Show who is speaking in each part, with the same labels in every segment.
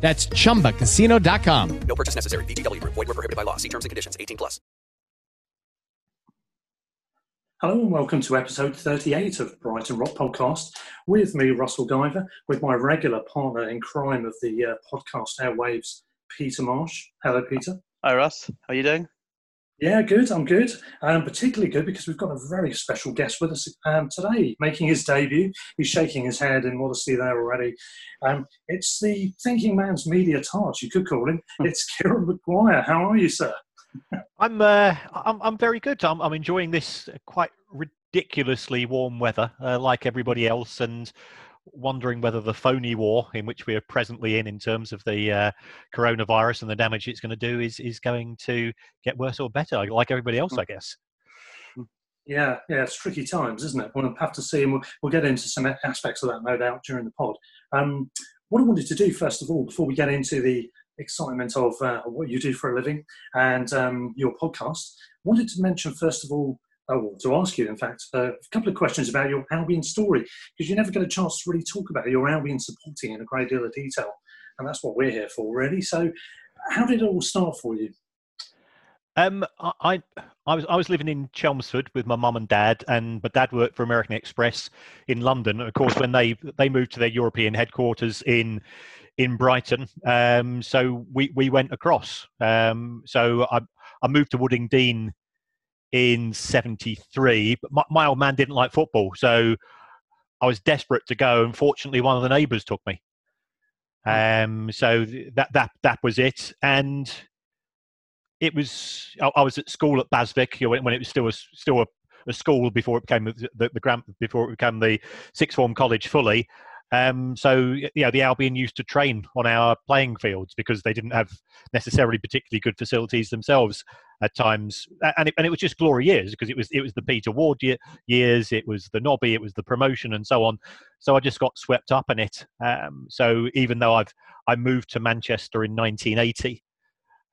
Speaker 1: That's chumbacasino.com.
Speaker 2: No purchase necessary. VGW Group. Void were prohibited by law. See terms and conditions. 18 plus.
Speaker 3: Hello and welcome to episode 38 of Brighton Rock Podcast with me, Russell Guyver, with my regular partner in crime of the uh, podcast airwaves, Peter Marsh. Hello, Peter.
Speaker 4: Hi, Russ. How are you doing?
Speaker 3: Yeah, good. I'm good. Um, particularly good because we've got a very special guest with us um, today, making his debut. He's shaking his head in modesty there already. Um, it's the thinking man's media tart, you could call him. It's Kieran McGuire. How are you, sir?
Speaker 4: I'm, uh, I'm, I'm very good. I'm, I'm enjoying this quite ridiculously warm weather, uh, like everybody else, and wondering whether the phony war in which we are presently in, in terms of the uh, coronavirus and the damage it's going to do, is is going to get worse or better, like everybody else, I guess.
Speaker 3: Yeah, yeah, it's tricky times, isn't it? We'll have to see, and we'll, we'll get into some aspects of that, no doubt, during the pod. Um, what I wanted to do, first of all, before we get into the excitement of uh, what you do for a living and um, your podcast, wanted to mention, first of all, oh, to ask you, in fact, uh, a couple of questions about your Albion story, because you never get a chance to really talk about your Albion supporting in a great deal of detail. And that's what we're here for, really. So, how did it all start for you?
Speaker 4: Um, I, I was I was living in Chelmsford with my mum and dad, and my dad worked for American Express in London. Of course, when they they moved to their European headquarters in in Brighton, um, so we we went across. Um, so I I moved to Wooding in '73, but my, my old man didn't like football, so I was desperate to go. And fortunately, one of the neighbours took me. Um, so that that that was it, and it was I, I was at school at BHASVIC you know, when, when it was still a, still a, a school before it became the, the, the grand before it became the sixth form college fully. Um, so you know the Albion used to train on our playing fields because they didn't have necessarily particularly good facilities themselves at times, and it, and it was just glory years because it was it was the Peter Ward year, years, it was the Nobby, it was the promotion, and so on. So I just got swept up in it. Um, so even though I've I moved to Manchester in 1980.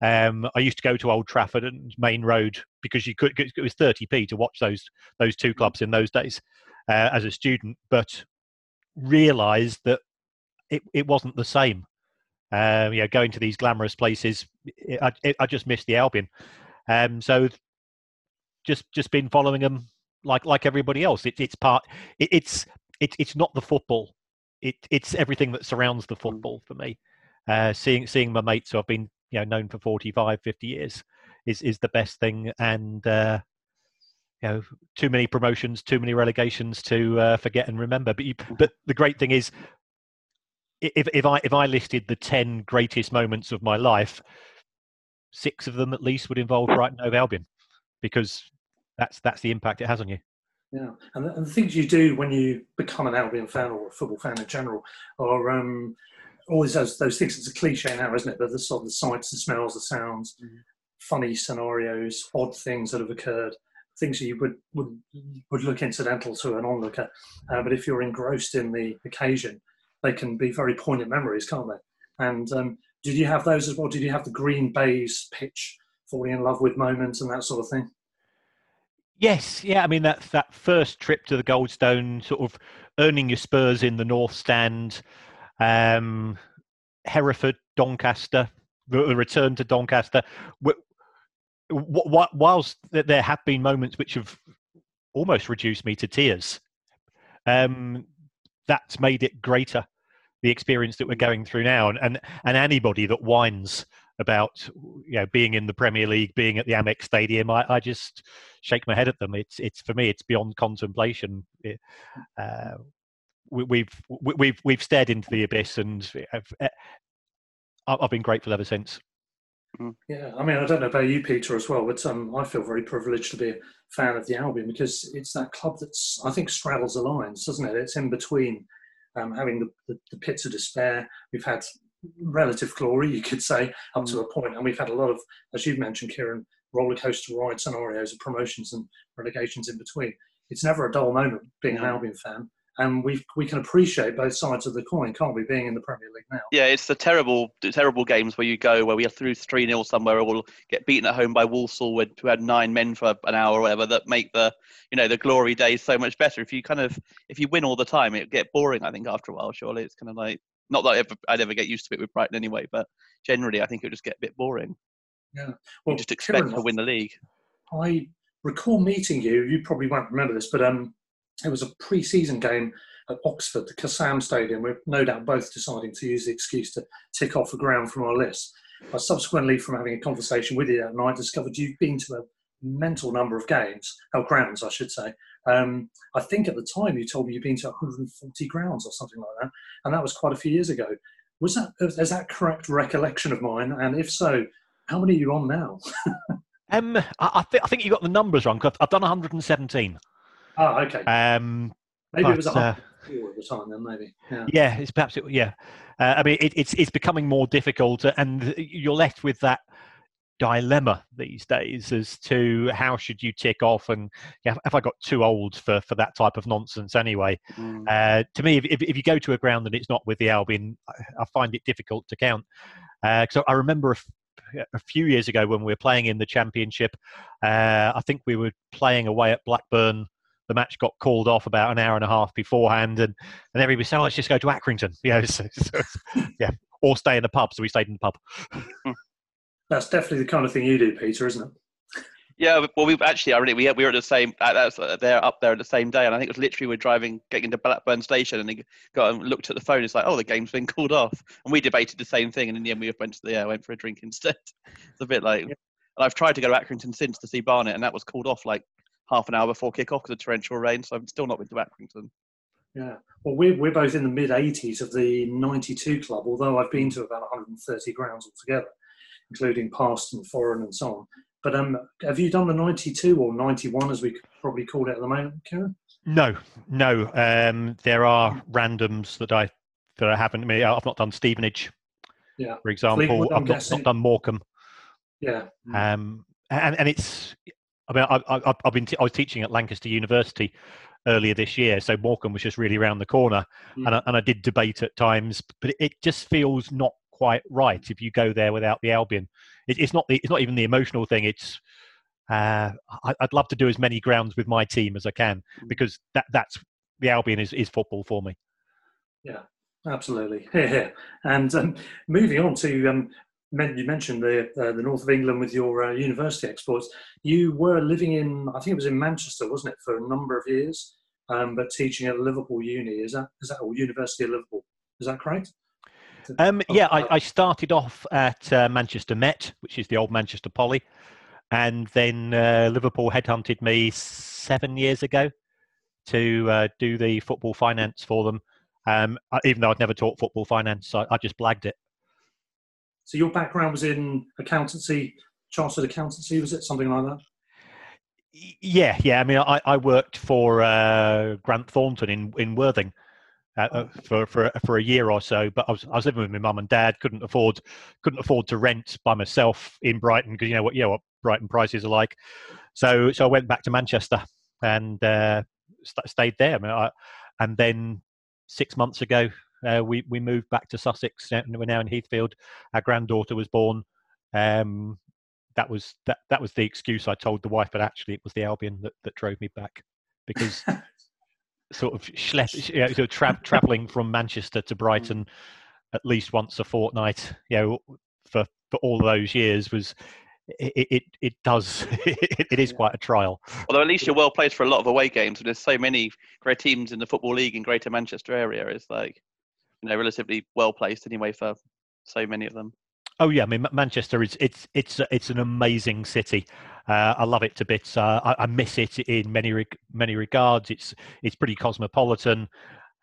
Speaker 4: Um, I used to go to Old Trafford and Maine Road because you could. It was 30p to watch those those two clubs in those days uh, as a student, but realised that it, it wasn't the same. Um, you know, going to these glamorous places, it, I, it, I just missed the Albion. Um, so just just been following them like like everybody else. It, it's part. it's it, it's not the football. It, it's everything that surrounds the football for me. Uh, seeing seeing my mates who I've been you know known for 45 50 years is is the best thing and uh you know too many promotions too many relegations to uh, forget and remember but you, but the great thing is if if i if i listed the 10 greatest moments of my life six of them at least would involve brighton hove albion because that's that's the impact it has on you
Speaker 3: yeah, and the, and the, things you do when you become an Albion fan or a football fan in general are um, always those those things. It's a cliche now, isn't it? But the sort of the sights, the smells, the sounds, mm-hmm. funny scenarios, odd things that have occurred, things that you would would would look incidental to an onlooker. Uh, but if you're engrossed in the occasion, they can be very poignant memories, can't they? And um, did you have those as well? Did you have the Green Bay's pitch, falling in love with moments and that sort of thing?
Speaker 4: Yes, yeah. I mean that that first trip to the Goldstone, sort of earning your spurs in the North Stand, um, Hereford, Doncaster, the return to Doncaster. Whilst there have been moments which have almost reduced me to tears, um, that's made it greater. The experience that we're going through now, and and, and anybody that whines about you know being in the Premier League, being at the Amex Stadium, I, I just shake my head at them. It's it's for me, it's beyond contemplation. It, uh, we, have we've we've stared into the abyss, and I've, eh, I've been grateful ever since.
Speaker 3: Mm. Yeah, I mean, I don't know about you, Peter, as well, but um, I feel very privileged to be a fan of the Albion because it's that club that's I think straddles the lines, doesn't it? It's in between um, having the, the, the, pits of despair. We've had relative glory, you could say, up to mm. a point, and we've had a lot of, as you've mentioned, Kieran, roller coaster ride scenarios of promotions and relegations in between. It's never a dull moment being an Albion fan and we we can appreciate both sides of the coin, can't we? Being in the Premier League now.
Speaker 5: Yeah, it's the terrible, the terrible games where you go where we are through three 0 somewhere, or we'll get beaten at home by Walsall, who had nine men for an hour or whatever, that make the you know the glory days so much better. If you kind of if you win all the time, it get boring. I think after a while, surely it's kind of like not that I'd ever, I'd ever get used to it with Brighton anyway, but generally, I think it would just get a bit boring.
Speaker 3: Yeah,
Speaker 5: well, you just expect Kieran, to win the league.
Speaker 3: I recall meeting you. You probably won't remember this, but um, it was a pre-season game at Oxford, the Kassam Stadium. We're no doubt both deciding to use the excuse to tick off a ground from our list. But subsequently, from having a conversation with you that night, discovered you've been to a mental number of games, or grounds, I should say. Um, I think at the time you told me you've been to 140 grounds or something like that, and that was quite a few years ago. Was that is that correct recollection of mine? And if so, how many are you on now?
Speaker 4: um, I, I, th- I think you got the numbers wrong. I've done 117.
Speaker 3: Oh, okay.
Speaker 4: Um,
Speaker 3: maybe but, it was a uh, at the time then, maybe.
Speaker 4: Yeah, yeah it's perhaps it, yeah. Uh, I mean, it, it's it's becoming more difficult, and you're left with that dilemma these days as to how should you tick off and yeah, have I got too old for, for that type of nonsense anyway? Mm. Uh, to me, if, if, you go to a ground and it's not with the Albion, I find it difficult to count. Uh, so I remember a, a few years ago when we were playing in the championship. Uh, I think we were playing away at Blackburn. The match got called off about an hour and a half beforehand, and, and everybody said, "Oh, let's just go to Accrington." You know, so, so, yeah, or stay in the pub. So we stayed in the pub.
Speaker 3: That's definitely the kind of thing you do, Peter, isn't it?
Speaker 5: Yeah, well, we've actually already we we were at the same uh, that's uh, they're up there at the same day, and I think it was literally we're driving getting into Blackburn Station, and they got and looked at the phone. It's like, oh, the game's been called off, and we debated the same thing, and in the end we went to the yeah went for a drink instead. it's a bit like, yeah. and I've tried to go to Accrington since to see Barnet, and that was called off like half an hour before kick off because of torrential rain, so I've still not been to Accrington.
Speaker 3: Yeah, well, we're we're both in the mid '80s of the '92 club, although I've been to about 130 grounds altogether, including past and foreign and so on. But um, have you done the 92 or 91, as we could probably call it at the moment, Kieran?
Speaker 4: No, no. Um, there are randoms that I that I haven't. I I've not done Stevenage,
Speaker 3: yeah.
Speaker 4: for example. Fleetwood, I've not, not, done Morecambe.
Speaker 3: Yeah.
Speaker 4: Um, and and it's. I mean, I, I, I've been. T- I was teaching at Lancaster University earlier this year, so Morecambe was just really around the corner, mm. and I, and I did debate at times, but it just feels not quite right if you go there without the Albion. It, it's not the, it's not even the emotional thing. It's uh, I, would love to do as many grounds with my team as I can mm. because that that's the Albion is, is football for me.
Speaker 3: Yeah, absolutely. Here, here. And um, moving on to um, you mentioned the uh, the north of England with your uh, university exports. You were living in, I think it was in Manchester, wasn't it, for a number of years, um, but teaching at Liverpool Uni. Is that is that or University of Liverpool? Is that correct?
Speaker 4: Um, yeah, I, I, started off at uh, Manchester Met, which is the old Manchester Poly, and then uh, Liverpool headhunted me seven years ago to uh, do the football finance for them. Um, even though I'd never taught football finance, I, I, just blagged it.
Speaker 3: So your background was in accountancy, chartered accountancy, was it something like that?
Speaker 4: Yeah, yeah. I mean, I, I worked for uh, Grant Thornton in in Worthing, uh, uh, for for for a year or so. But I was I was living with my mum and dad. couldn't afford couldn't afford to rent by myself in Brighton because you know what you know what Brighton prices are like. So so I went back to Manchester and uh, st- stayed there. I mean, I, and then six months ago uh, we we moved back to Sussex. And we're now in Heathfield. Our granddaughter was born. Um, that was that that was the excuse I told the wife, but actually it was the Albion that, that drove me back because sort of schlep, you know, sort of tra- traveling from Manchester to Brighton at least once a fortnight, you know, for for all those years was it it, it does it, it is quite a trial.
Speaker 5: Although at least you're well placed for a lot of away games, and there's so many great teams in the football league in Greater Manchester area. It's like you know relatively well placed anyway for so many of them.
Speaker 4: Oh yeah, I mean Manchester is it's it's it's an amazing city. Uh, I love it to bits. Uh, I, I, miss it in many many regards. It's it's pretty cosmopolitan.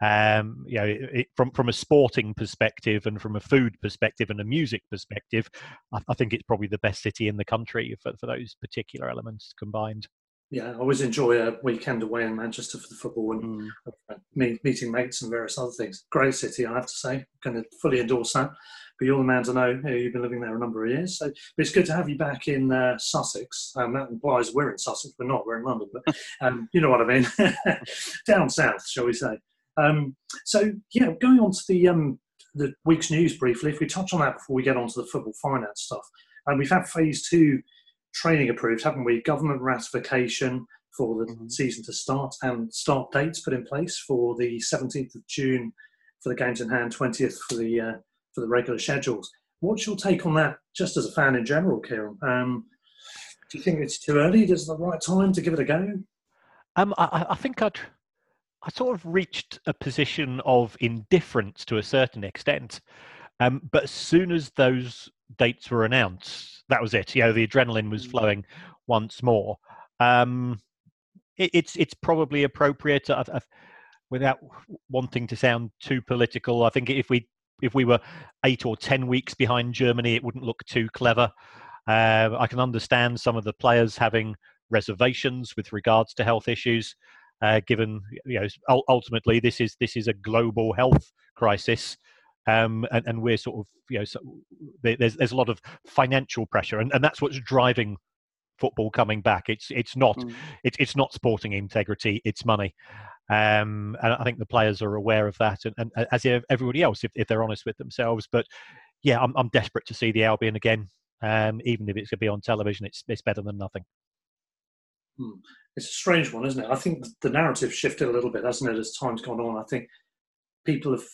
Speaker 4: Um, you know, it, it, from from a sporting perspective and from a food perspective and a music perspective, I, I think it's probably the best city in the country for, for those particular elements combined
Speaker 3: yeah, I always enjoy a weekend away in Manchester for the football and mm. Meeting mates and various other things. Great city, I have to say. I'm Going to fully endorse that. But you're the man to know you've been living there a number of years, so but it's good to have you back in uh, Sussex. Um, that implies we're in Sussex. We're not. We're in London, but um, you know what I mean. Down south, shall we say? Um, so yeah, going on to the um, the week's news briefly. If we touch on that before we get on to the football finance stuff, and um, we've had phase two training approved, haven't we? Government ratification for the mm-hmm. season to start and start dates put in place for the 17th of June for the games in hand, 20th for the uh, for the regular schedules. What's your take on that, just as a fan in general, Kieran? Um, do you think it's too early? Is it the right time to give it a go?
Speaker 4: Um, I, I think I'd I sort of reached a position of indifference to a certain extent. Um, but as soon as those dates were announced, that was it. You know, the adrenaline was mm. flowing once more. Um, it, it's it's probably appropriate. I, without wanting to sound too political, I think if we if we were eight or ten weeks behind Germany, it wouldn't look too clever. Uh, I can understand some of the players having reservations with regards to health issues, uh, given you know ultimately this is this is a global health crisis um, and, and, we're sort of you know so there's there's a lot of financial pressure, and, and that's what's driving football coming back. It's it's not mm. it's it's not sporting integrity. It's money, um, and I think the players are aware of that, and, and as everybody else, if, if they're honest with themselves. But yeah, I'm I'm desperate to see the Albion again. Um, even if it's going to be on television, it's it's better than nothing.
Speaker 3: Hmm. It's a strange one, isn't it? I think the narrative shifted a little bit, hasn't it, as time's gone on. I think people have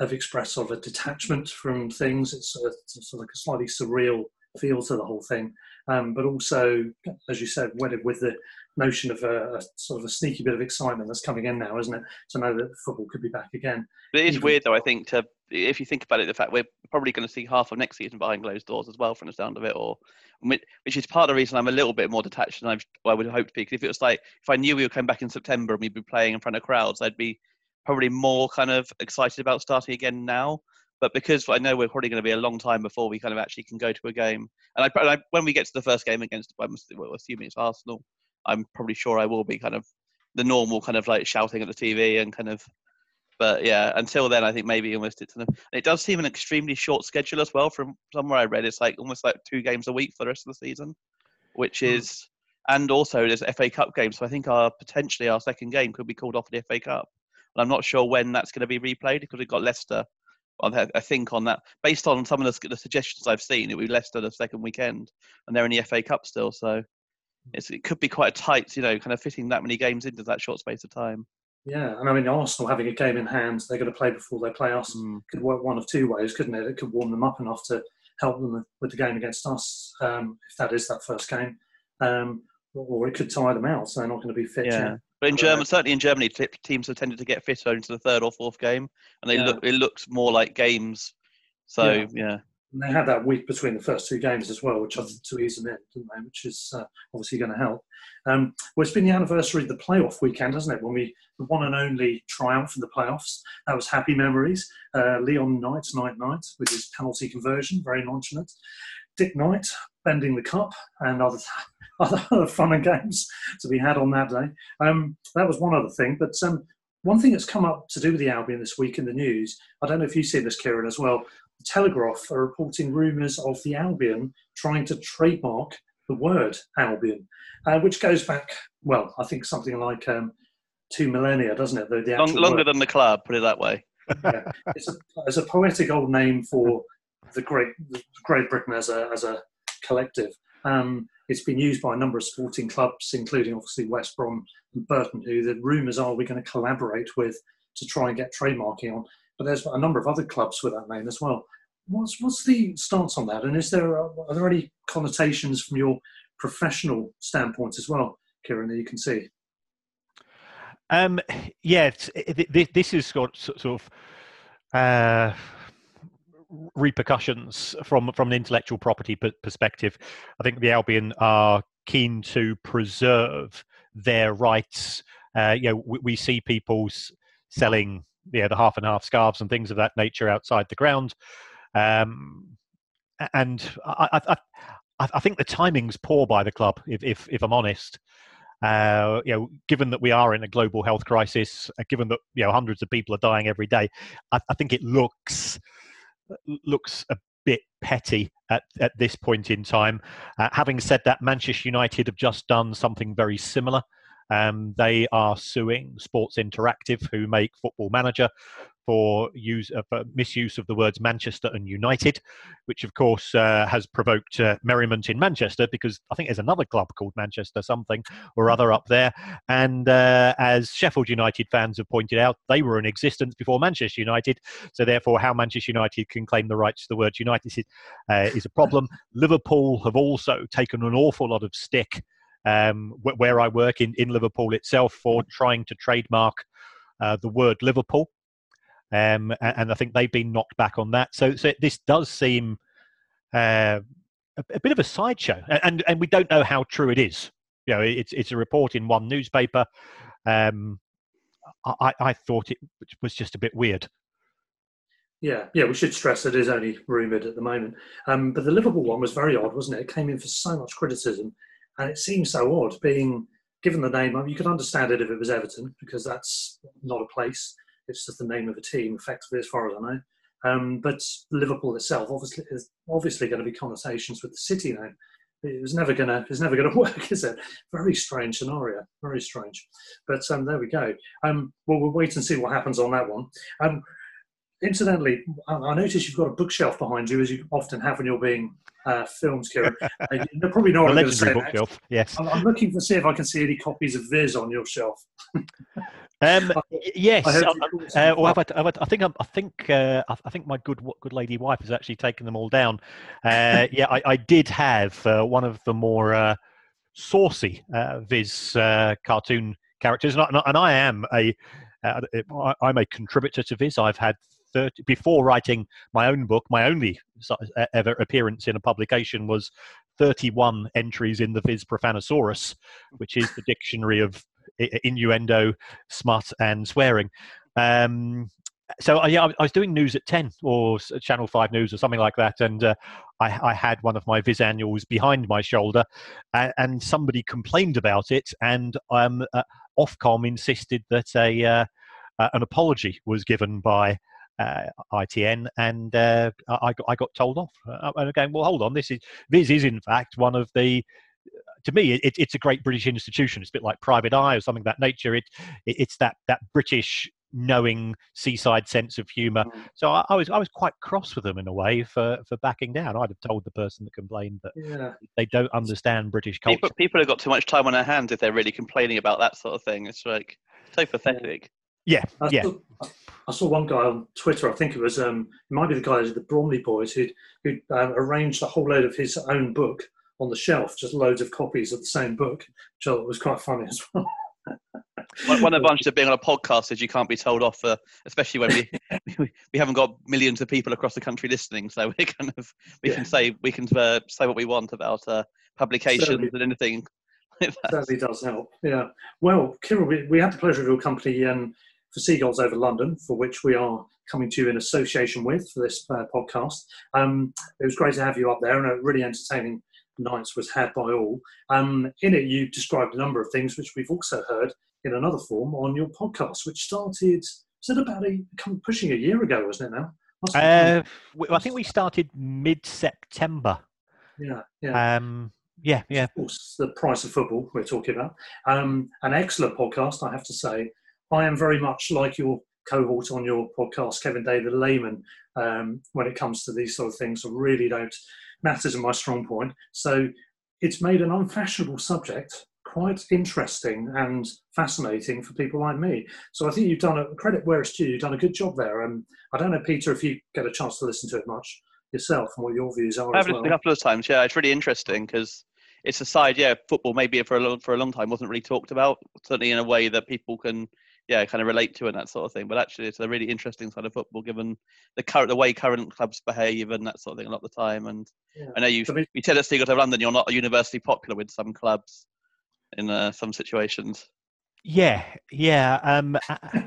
Speaker 3: have expressed sort of a detachment from things. It's, a, it's sort of like a slightly surreal feel to the whole thing, um, but also, as you said, wedded with the notion of a, a, sort of a sneaky bit of excitement that's coming in now, isn't it? To know that football could be back again.
Speaker 5: But it is weird, though. I think to if you think about it, the fact we're probably going to see half of next season behind closed doors as well, from the sound of it, or which is part of the reason I'm a little bit more detached than I've, I would hope to be. Because if it was like if I knew we were coming back in September and we'd be playing in front of crowds, I'd be probably more kind of excited about starting again now. But because I know we're probably going to be a long time before we kind of actually can go to a game, and I, I when we get to the first game against, I'm assuming it's Arsenal, I'm probably sure I will be kind of the normal kind of like shouting at the TV and kind of. But yeah, until then, I think maybe almost it's. An, it does seem an extremely short schedule as well. From somewhere I read, it's like almost like two games a week for the rest of the season, which hmm. is, and also there's FA Cup games. So I think our potentially our second game could be called off the FA Cup. And I'm not sure when that's going to be replayed because we've got Leicester. I think on that, based on some of the, the suggestions I've seen, it would be Leicester the second weekend, and they're in the FA Cup still. So it could be quite a tight, you know, kind of fitting that many games into that short space of time.
Speaker 3: Yeah, and I mean Arsenal having a game in hand, they're going to play before they play us. Mm. Could work one of two ways, couldn't it? It could warm them up enough to help them with the game against us, um, if that is that first game, um, or it could tire them out, so they're not going to be fit.
Speaker 5: Yeah. Yet. But in Germany, certainly in Germany, teams have tended to get fitter into the third or fourth game, and they yeah. look it looks more like games. So yeah. yeah.
Speaker 3: And they had that week between the first two games as well, which I think to ease them in, didn't they? Which is uh, obviously going to help. Um, well, it's been the anniversary of the playoff weekend, hasn't it? When we the one and only triumph in the playoffs. That was happy memories. Uh, Leon Knight, Knight Knight, with his penalty conversion, very nonchalant. Dick Knight bending the cup and other other fun and games to be had on that day. Um, that was one other thing. But um, one thing that's come up to do with the Albion this week in the news, I don't know if you see this, Kieran, as well. The Telegraph are reporting rumours of the Albion trying to trademark the word Albion, uh, which goes back, well, I think something like um, two millennia, doesn't it? The, the
Speaker 5: Long, longer word. than the club, put it that way.
Speaker 3: yeah. it's, a, it's a poetic old name for the Great, Great Britain as a, as a collective. Um, it's been used by a number of sporting clubs, including obviously West Brom and Burton, who the rumours are we're going to collaborate with to try and get trademarking on. But there's a number of other clubs with that name as well. What's what's the stance on that? And is there are there any connotations from your professional standpoint as well, Kieran, that you can see?
Speaker 4: Um, yeah, it, this is got sort of uh, repercussions from from an intellectual property perspective. I think the Albion are keen to preserve their rights. Uh, you know, we, we, see people selling yeah the half and half scarves and things of that nature outside the ground, um, and I, I, I, I think the timing's poor by the club. If if, if I'm honest. Uh, you know, given that we are in a global health crisis, uh, given that you know hundreds of people are dying every day, I, I think it looks looks a bit petty at, at this point in time. Uh, having said that, Manchester United have just done something very similar. Um, they are suing Sports Interactive, who make Football Manager, for use uh, for misuse of the words Manchester and United, which of course uh, has provoked uh, merriment in Manchester because I think there's another club called Manchester something or other up there. And uh, as Sheffield United fans have pointed out, they were in existence before Manchester United, so therefore how Manchester United can claim the rights to the word United is, uh, is a problem. Liverpool have also taken an awful lot of stick um, where I work in, in Liverpool itself for trying to trademark uh, the word Liverpool. Um, and, and, I think they've been knocked back on that. So, so this does seem uh, a, a, bit of a sideshow, and and we don't know how true it is. You know, it's it's a report in one newspaper. Um, I, I thought it was just a bit weird.
Speaker 3: Yeah, yeah, we should stress that it is only rumoured at the moment. Um, but the Liverpool one was very odd, wasn't it? It came in for so much criticism, and it seems so odd being given the name. You could understand it if it was Everton because that's not a place. It's just the name of a team, effectively, as far as I know. Um, but Liverpool itself, obviously, is obviously going to be conversations with the city name. It was never gonna. It's never gonna work, is it? Very strange scenario. Very strange. But um, there we go. Um, well, we'll wait and see what happens on that one. Um, incidentally, I notice you've got a bookshelf behind you, as you often have when you're being uh, filmed, Kieran. Uh, you probably know what I'm going to say.
Speaker 4: Bookshelf, yes.
Speaker 3: I'm, I'm, looking to see if I can see any copies of Viz on your shelf.
Speaker 4: um, yes, I, uh, uh well, I, I, I, think I think uh, I think my good good lady wife has actually taken them all down. Uh, yeah, I, did have uh, one of the more saucy Viz cartoon characters, and I, and I am a am a contributor to Viz. I've had 30 before writing my own book my only ever appearance in a publication was 31 entries in the viz profanosaurus which is the dictionary of innuendo smut and swearing um, so uh, yeah, I was doing news at ten or Channel Five News or something like that, and uh, I, I, had one of my Viz annuals behind my shoulder, and, and somebody complained about it, and um, uh, Ofcom insisted that a uh, an apology was given by uh, ITN, and uh, I, got, I got told off. Uh, and again, well, hold on, this is this is in fact one of the. To me, it, it's a great British institution. It's a bit like Private Eye or something of that nature. It, it it's that that British knowing seaside sense of humour. Mm. So I, I, was I was quite cross with them in a way for, for backing down. I'd have told the person that complained that yeah. they don't understand British culture.
Speaker 5: People, people, have got too much time on their hands if they're really complaining about that sort of thing. It's like so pathetic.
Speaker 4: Yeah, I yeah.
Speaker 3: Saw, I saw one guy on Twitter. I think it was um, it might be the guy the Bromley boys who who um, arranged a whole load of his own book on the shelf, just loads of copies of the same book, which I was quite funny as well.
Speaker 5: one of the advantages of being on a podcast is you can't be told off, uh, especially when we, we, we haven't got millions of people across the country listening. So we kind of we yeah. can say we can uh, say what we want about uh, publications certainly, and anything.
Speaker 3: Like that. Certainly does help. Yeah. Well, Kieran, we, we had the pleasure of your company um, for Seagulls Over London, for which we are coming to you in association with for this uh, podcast. Um, it was great to have you up there, and a really entertaining night was had by all. Um, in it, you described a number of things which we've also heard in another form on your podcast, which started, was it about a pushing a year ago, wasn't it now?
Speaker 4: Uh, I think we started mid September.
Speaker 3: Yeah, yeah.
Speaker 4: Um, yeah, yeah.
Speaker 3: Of course, the price of football we're talking about. Um, an excellent podcast, I have to say. I am very much like your cohort on your podcast, Kevin David Layman, um, when it comes to these sort of things. I really don't matters are my strong point. So it's made an unfashionable subject quite interesting and fascinating for people like me. So I think you've done a credit where it's due. You've done a good job there. And um, I don't know, Peter, if you get a chance to listen to it much yourself and what your views are.
Speaker 5: I've
Speaker 3: listened
Speaker 5: well. a couple of times. Yeah, it's really interesting because it's a side. Yeah, football maybe for a long for a long time wasn't really talked about. Certainly in a way that people can yeah kind of relate to and that sort of thing. But actually, it's a really interesting side of football given the current the way current clubs behave and that sort of thing a lot of the time. And yeah. I know you you tell us to go to London, you're not universally popular with some clubs in uh, some situations.
Speaker 4: Yeah, yeah. Um,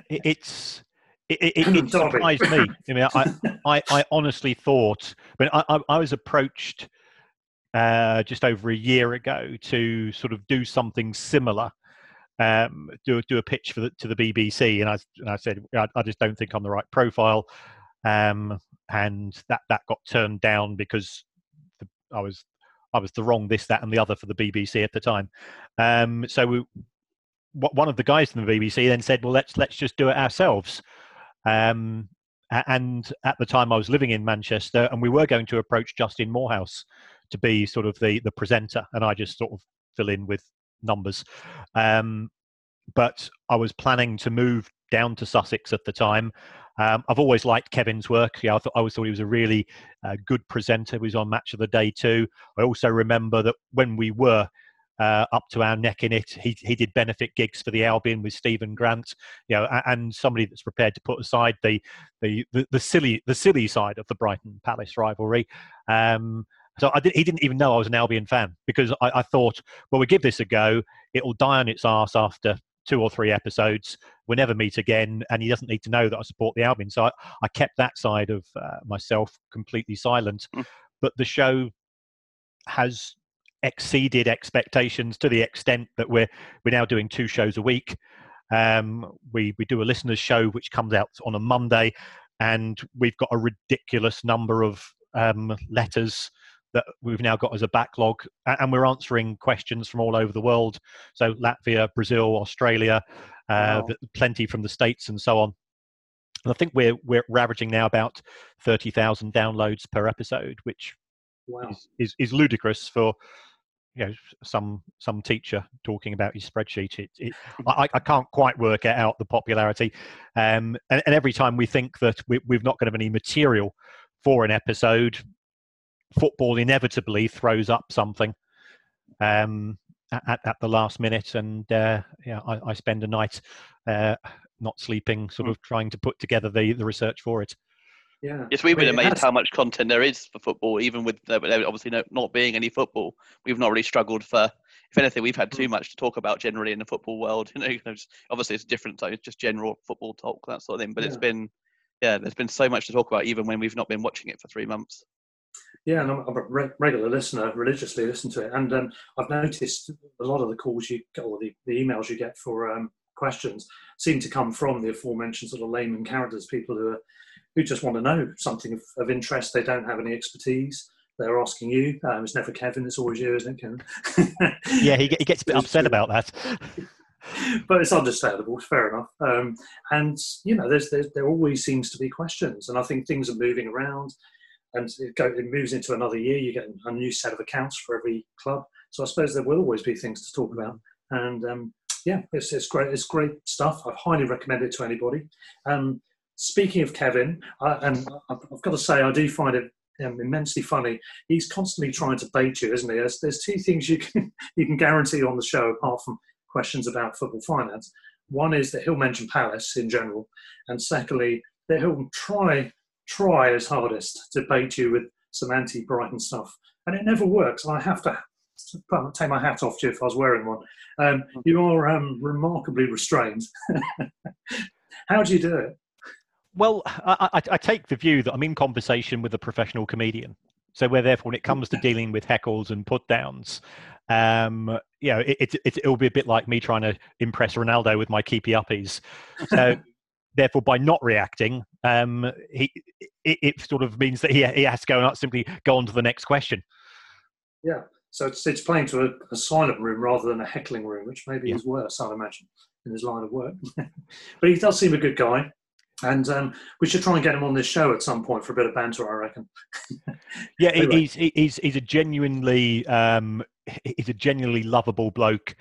Speaker 4: it's it, it, it surprised me. I mean, I, I, I honestly thought, but I, I, I was approached uh, just over a year ago to sort of do something similar. Um, do do a pitch for the, to the BBC, and I and I said I, I just don't think I'm the right profile, um, and that that got turned down because the, I was I was the wrong this, that, and the other for the BBC at the time. Um, so we, one of the guys from the BBC then said, "Well, let's let's just do it ourselves." Um, and at the time, I was living in Manchester, and we were going to approach Justin Moorhouse to be sort of the the presenter, and I just sort of fill in with numbers. Um, but I was planning to move down to Sussex at the time, um, I've always liked Kevin's work. Yeah, I, thought, I always thought he was a really uh, good presenter. He was on Match of the Day too. I also remember that when we were uh, up to our neck in it, he he did benefit gigs for the Albion with Stephen Grant. You know, and somebody that's prepared to put aside the the the, the silly the silly side of the Brighton Palace rivalry. Um, so did, he didn't even know I was an Albion fan because I, I, thought, well, we give this a go. It'll die on its arse after two or three episodes. We'll never meet again, and he doesn't need to know that I support the Albion. So I, I kept that side of uh, myself completely silent. Mm. But the show has exceeded expectations to the extent that we're we're now doing two shows a week. Um, we we do a listeners show which comes out on a Monday, and we've got a ridiculous number of um, letters that we've now got as a backlog, and we're answering questions from all over the world. So Latvia, Brazil, Australia, uh, wow. plenty from the states, and so on. And I think we're we're averaging now about thirty thousand downloads per episode, which wow. is, is, is ludicrous for you know some some teacher talking about his spreadsheet. It, it I, I can't quite work out the popularity, um, and, and every time we think that we, we've not going to have any material for an episode, football inevitably throws up something um, at, at, the last minute, and uh, yeah, I, I, spend a night uh, not sleeping, sort hmm. of trying to put together the, the research for it.
Speaker 3: Yeah.
Speaker 5: Yes, we've been amazed how much content there is for football, even with uh, obviously no, not being any football. We've not really struggled for. If anything, we've had too hmm. much to talk about generally in the football world. You know, obviously it's different. So it's just general football talk, that sort of thing. But yeah. it's been, yeah, there's been so much to talk about, even when we've not been watching it for three months.
Speaker 3: Yeah, and I'm, a regular listener, religiously listen to it, and um, I've noticed a lot of the calls you get, or the, the emails you get for um, questions seem to come from the aforementioned sort of layman characters, people who are, who just want to know something of, of interest. They don't have any expertise. They're asking you. Um, it's never Kevin. It's always you, isn't it, Kevin?
Speaker 4: yeah, he, he gets a bit upset about that.
Speaker 3: but it's understandable. Fair enough. Um, and you know, there's, there's, there always seems to be questions, and I think things are moving around and it, go, it moves into another year. You get a new set of accounts for every club. So I suppose there will always be things to talk about. And um, yeah, it's, it's great. It's great stuff. I highly recommend it to anybody. Um, speaking of Kevin, I, and I've got to say, I do find it um, immensely funny. He's constantly trying to bait you, isn't he? There's, there's two things you can you can guarantee on the show, apart from questions about football finance. One is that he'll mention Palace in general, and secondly, that he'll try try his hardest to bait you with some anti Brighton stuff, and it never works. And I have to take my hat off to you if I was wearing one. Um, you are um, remarkably restrained. How do you do it?
Speaker 4: Well, I, I, I, take the view that I'm in conversation with a professional comedian. So, where therefore, when it comes to dealing with heckles and put downs, um, you know, it, it, it, will be a bit like me trying to impress Ronaldo with my keepy uppies. So, therefore, by not reacting, um, he it, it, sort of means that he, he has to go and simply go on to the next question.
Speaker 3: Yeah, so it's, it's playing to a, a silent room rather than a heckling room, which maybe yeah. is worse, I'd imagine, in his line of work. but he does seem a good guy. and um, we should try and get him on this show at some point for a bit of banter. I reckon.
Speaker 4: yeah,
Speaker 3: Anyway.
Speaker 4: he's he's he's a genuinely um, he's a genuinely lovable bloke.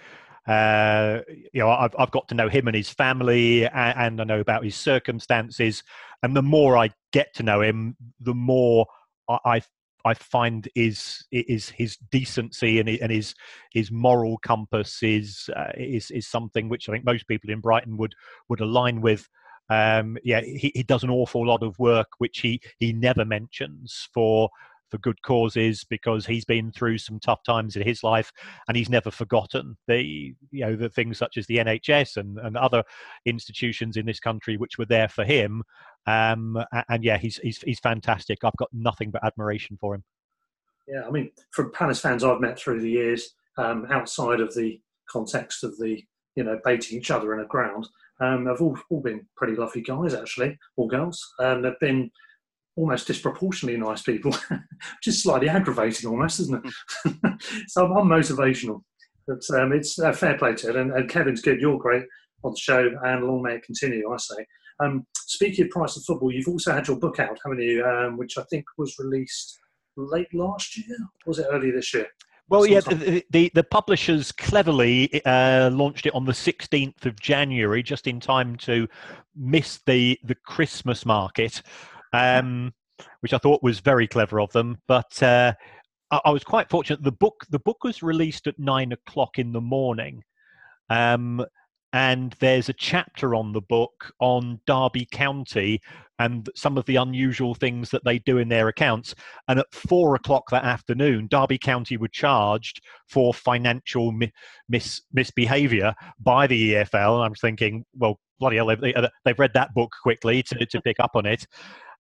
Speaker 4: Uh, you know, I've I've got to know him and his family, and, and I know about his circumstances. And the more I get to know him, the more I I, I find is is his decency and his his moral compass is uh, is is something which I think most people in Brighton would would align with. Um, yeah, he, he does an awful lot of work which he he never mentions for for good causes because he's been through some tough times in his life and he's never forgotten the you know the things such as the NHS and, and other institutions in this country which were there for him. Um, and yeah he's, he's he's fantastic. I've got nothing but admiration for him.
Speaker 3: Yeah, I mean, from Palace fans I've met through the years, um, outside of the context of the you know baiting each other in a ground, um, have all, all been pretty lovely guys actually, or girls, and they've been almost disproportionately nice people, which is slightly aggravating almost, isn't it? so I'm, motivational, but um, it's uh, fair play to it. And, and Kevin's good, you're great on the show, and long may it continue. I say. Um, speaking of price of football, you've also had your book out, haven't you? Um, which I think was released late last year. Or was it early this year?
Speaker 4: Well, yeah, the, the, the publishers cleverly uh, launched it on the 16th of January, just in time to miss the, the Christmas market, um, which I thought was very clever of them. But uh, I, I was quite fortunate. The book the book was released at nine o'clock in the morning, um, and there's a chapter on the book on Derby County and some of the unusual things that they do in their accounts. And at four o'clock that afternoon, Derby County were charged for financial mi- mis- misbehaviour by the EFL. And I'm thinking, well, bloody hell, they've, they- they've read that book quickly to, to pick up on it.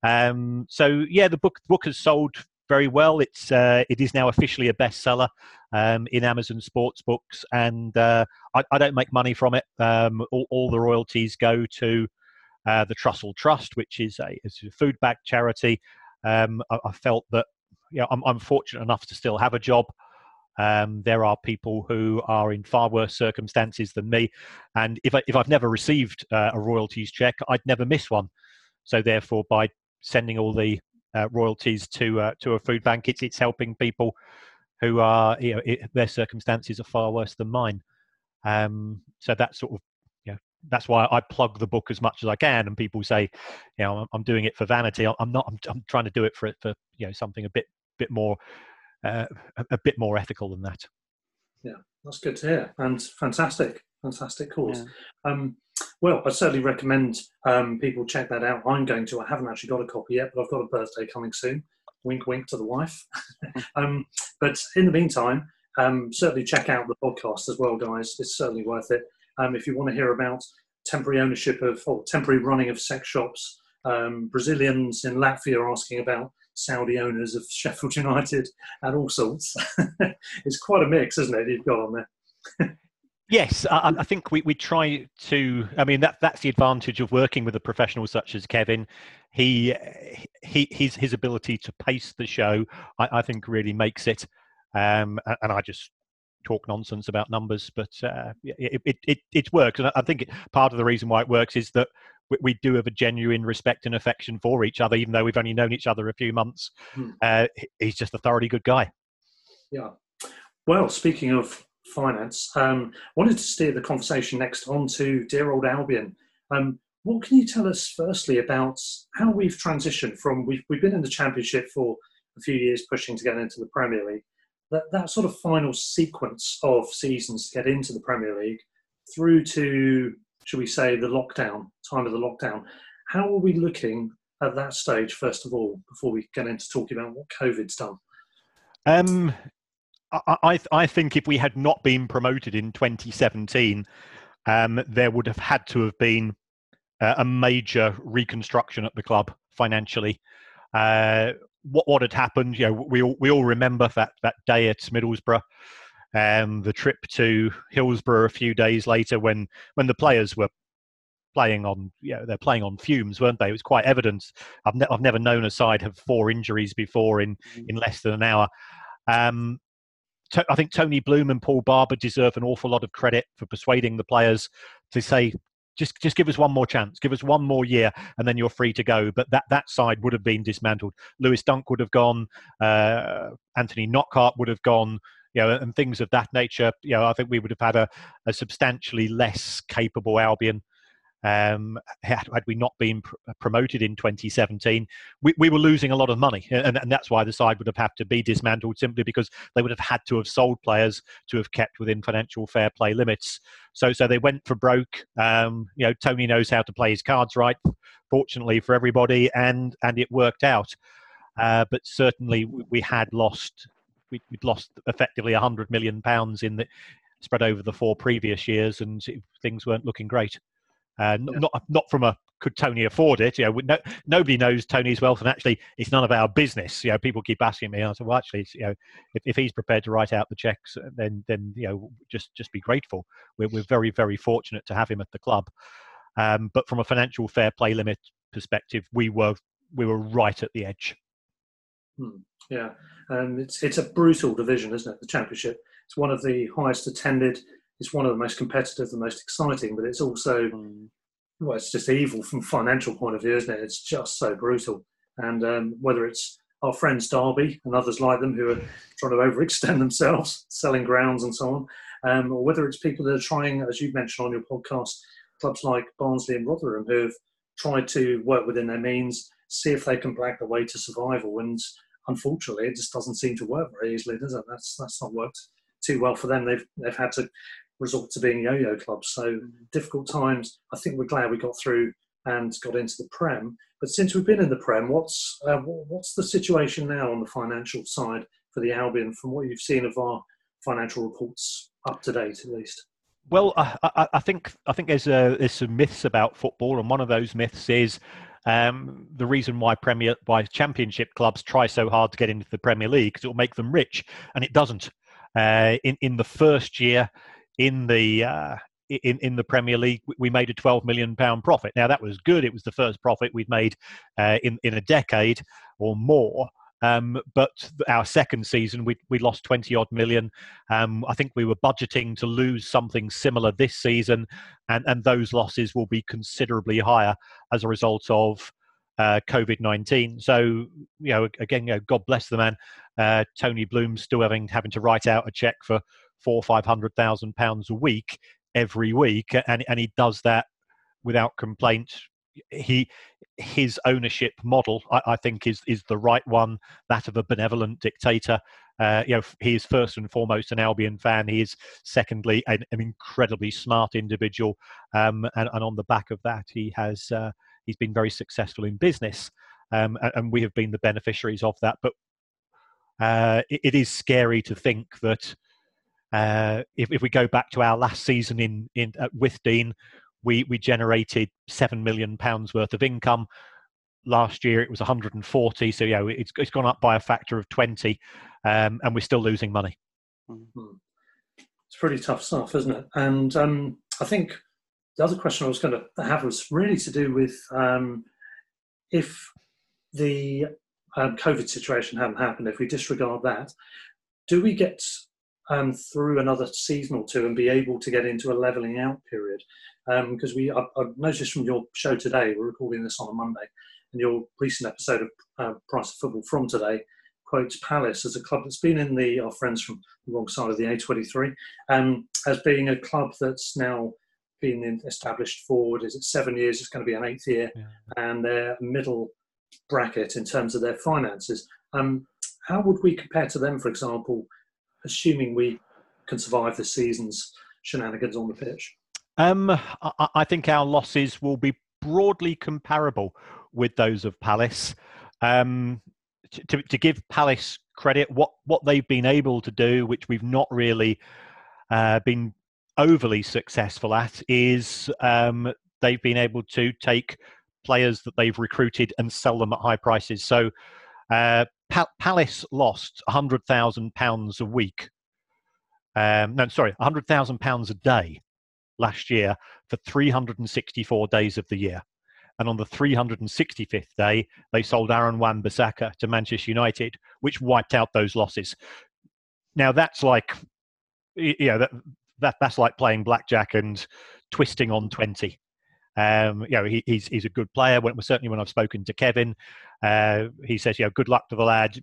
Speaker 4: Um, so yeah, the book the book has sold very well. It's uh, it is now officially a bestseller um, in Amazon Sports Books, and uh, I, I don't make money from it. Um, all, all the royalties go to uh, the Trussell Trust, which is a, a food bank charity. Um, I, I felt that I'm, I'm fortunate enough to still have a job. Um, there are people who are in far worse circumstances than me, and if I, if I've never received uh, a royalties check, I'd never miss one. So therefore, by sending all the uh, royalties to uh, to a food bank, it's it's helping people who are you know it, their circumstances are far worse than mine. Um, so that's sort of you know that's why I plug the book as much as I can. And people say, you know, I'm, I'm doing it for vanity. I'm not. I'm, I'm trying to do it for for you know something a bit bit more uh, a, a bit more ethical than that.
Speaker 3: Yeah, that's good to hear, and fantastic, fantastic cause. Um, well, I certainly recommend um, people check that out. I'm going to. I haven't actually got a copy yet, but I've got a birthday coming soon. Wink, wink to the wife. um, but in the meantime, um, certainly check out the podcast as well, guys. It's certainly worth it. Um, if you want to hear about temporary ownership of or temporary running of sex shops, um, Brazilians in Latvia are asking about Saudi owners of Sheffield United and all sorts. it's quite a mix, isn't it? You've got on there.
Speaker 4: Yes, I, I think we, we try to. I mean, that that's the advantage of working with a professional such as Kevin. He he his his ability to pace the show, I, I think, really makes it. Um, and I just talk nonsense about numbers, but uh, it, it it it works. And I- think it, part of the reason why it works is that we, we do have a genuine respect and affection for each other, even though we've only known each other a few months.
Speaker 3: Hmm.
Speaker 4: Uh, he's just a thoroughly good guy.
Speaker 3: Yeah. Well, speaking of finance, um, wanted to steer the conversation next on to dear old Albion. Um, what can you tell us firstly about how we've transitioned from we've, we've been in the championship for a few years, pushing to get into the Premier League. That that sort of final sequence of seasons to get into the Premier League through to, should we say, the lockdown time of the lockdown. How are we looking at that stage first of all before we get into talking about what COVID's done?
Speaker 4: Um, I, I, I think if we had not been promoted in 2017, um, there would have had to have been uh, a major reconstruction at the club financially. Uh, what what had happened? You know, we all, we all remember that that day at Middlesbrough, um, the trip to Hillsborough a few days later when when the players were playing on you know, they're playing on fumes weren't they it was quite evident i've, ne- I've never known a side have four injuries before in in less than an hour um, I think Tony Bloom and Paul Barber deserve an awful lot of credit for persuading the players to say, just just give us one more chance, give us one more year, and then you're free to go. But that that side would have been dismantled. Lewis Dunk would have gone. Uh, Anthony Knockaert would have gone. You know, and things of that nature. You know, I think we would have had a, a substantially less capable Albion um, had, had, we not been pr- promoted in 2017, we, we, were losing a lot of money, and, and, that's why the side would have had to be dismantled simply because they would have had to have sold players to have kept within financial fair play limits. So, so they went for broke. Um, you know, Tony knows how to play his cards right, fortunately for everybody, and and it worked out. Uh, but certainly, we had lost. We, would lost effectively 100 million pounds in the spread over the four previous years, and things weren't looking great. Uh, yeah. Not not from a could Tony afford it? You know, no, nobody knows Tony's wealth, and actually, it's none of our business. You know, people keep asking me. I said, well, actually, you know, if, if he's prepared to write out the checks, uh, then then you know, just just be grateful. We're we're very very fortunate to have him at the club. Um, but from a financial fair play limit perspective, we were we were right at the edge.
Speaker 3: Hmm. Yeah, and it's it's a brutal division, isn't it? The championship. It's one of the highest attended it's one of the most competitive, the most exciting, but it's also mm. well, it's just evil from a financial point of view, isn't it? It's just so brutal. And um, whether it's our friends Derby and others like them who are trying to overextend themselves, selling grounds and so on, um, or whether it's people that are trying, as you've mentioned on your podcast, clubs like Barnsley and Rotherham who have tried to work within their means, see if they can black the way to survival. And unfortunately, it just doesn't seem to work very easily, does it? That's that's not worked too well for them. They've they've had to resort to being yo-yo clubs. So difficult times. I think we're glad we got through and got into the Prem. But since we've been in the Prem, what's uh, what's the situation now on the financial side for the Albion? From what you've seen of our financial reports, up to date at least.
Speaker 4: Well, I, I, I think I think there's a, there's some myths about football, and one of those myths is um, the reason why Premier why Championship clubs try so hard to get into the Premier League because it will make them rich, and it doesn't. Uh, in in the first year, in the uh, in in the Premier League, we made a 12 million pound profit. Now that was good; it was the first profit we'd made uh, in in a decade or more. Um, but our second season, we we lost 20 odd million. Um, I think we were budgeting to lose something similar this season, and and those losses will be considerably higher as a result of. Uh, COVID nineteen. So you know, again, you know, God bless the man. Uh, Tony Bloom still having having to write out a check for four five hundred thousand pounds a week every week, and and he does that without complaint. He his ownership model, I, I think, is is the right one. That of a benevolent dictator. Uh, you know, he is first and foremost an Albion fan. He is secondly an, an incredibly smart individual, um, and, and, on the back of that, he has uh, he's been very successful in business, um, and, and, we have been the beneficiaries of that. But uh, it, it is scary to think that uh, if, if we go back to our last season in, in at Withdean, we, we generated seven million pounds worth of income. Last year it was 140, so yeah, it's it's gone up by a factor of 20, um, and we're still losing money.
Speaker 3: Mm-hmm. It's pretty tough stuff, isn't it? And um, I think the other question I was going to have was really to do with um, if the um, COVID situation hadn't happened, if we disregard that, do we get um, through another season or two and be able to get into a leveling out period. Because um, we, I, I, noticed from your show today, we're recording this on a Monday, and your recent episode of uh, Price of Football from today quotes Palace as a club that's been in the our friends from the wrong side of the A23 um, as being a club that's now been established forward. Is it seven years? It's going to be an eighth year, yeah. and they're middle bracket in terms of their finances. Um, how would we compare to them, for example, assuming we can survive the season's shenanigans on the pitch?
Speaker 4: Um, I, I, think our losses will be broadly comparable with those of Palace. Um, to, to, give Palace credit, what, what they've been able to do, which we've not really uh, been overly successful at, is um, they've been able to take players that they've recruited and sell them at high prices. So uh, Palace lost hundred thousand pounds a week. Um, no, sorry, hundred thousand pounds a day last year for 364 days of the year. And on the 365th day, they sold Aaron Wan-Bissaka to Manchester United, which wiped out those losses. Now that's like, you know, that, that that's like playing blackjack and twisting on 20. Um, you know, he, he's he's a good player. When, certainly, when I've spoken to Kevin, uh, he says, "You know, good luck to the lad."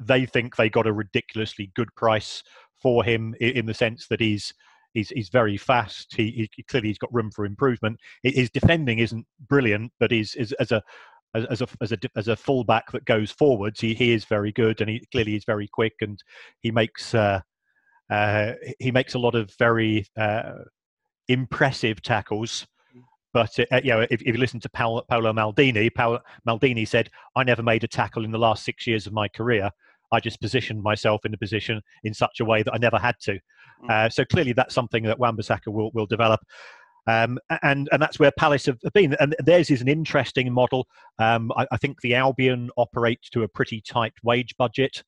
Speaker 4: They think they got a ridiculously good price for him in the sense that he's he's he's very fast. He, he clearly he's got room for improvement. His defending isn't brilliant, but he's, is as a as, a as a as a fullback that goes forwards, he, he is very good, and he clearly is very quick, and he makes uh, uh, he makes a lot of very uh, impressive tackles. But uh, you know, if, if, you listen to Paolo, Paolo Maldini, Paolo Maldini said, "I never made a tackle in the last six years of my career. I just positioned myself in a position in such a way that I never had to." Mm. Uh, so clearly, that's something that Wan-Bissaka will will develop. Um, and and that's where Palace have been. And theirs is an interesting model. Um, I, I, think the Albion operates to a pretty tight wage budget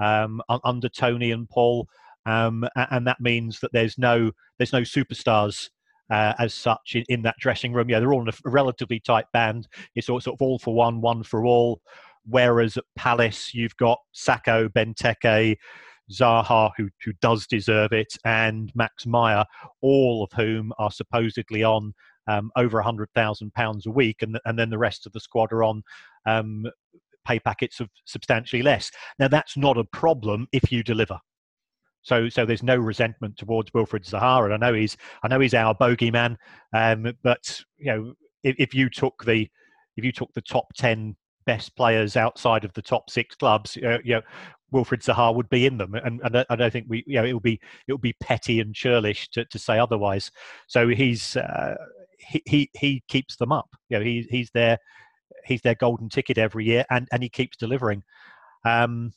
Speaker 4: um, under Tony and Paul, um, and that means that there's no there's no superstars. Uh, as such, in, in, that dressing room, yeah, they're all in a relatively tight band. It's all sort of all for one, one for all. Whereas at Palace, you've got Sakho, Benteke, Zaha, who, who does deserve it, and Max Meyer, all of whom are supposedly on um, over £100,000 a week, and, and then the rest of the squad are on um, pay packets of substantially less. Now, that's not a problem if you deliver. So, so there's no resentment towards Wilfried Zaha, and I know he's, I know he's our bogeyman. Um, but you know, if, if you took the, if you took the top ten best players outside of the top six clubs, uh, you know, Wilfried Zaha would be in them, and, and I don't think we, you know, it would be it would be petty and churlish to, to say otherwise. So he's uh, he, he he keeps them up. You know, he he's their he's their golden ticket every year, and and he keeps delivering. Um,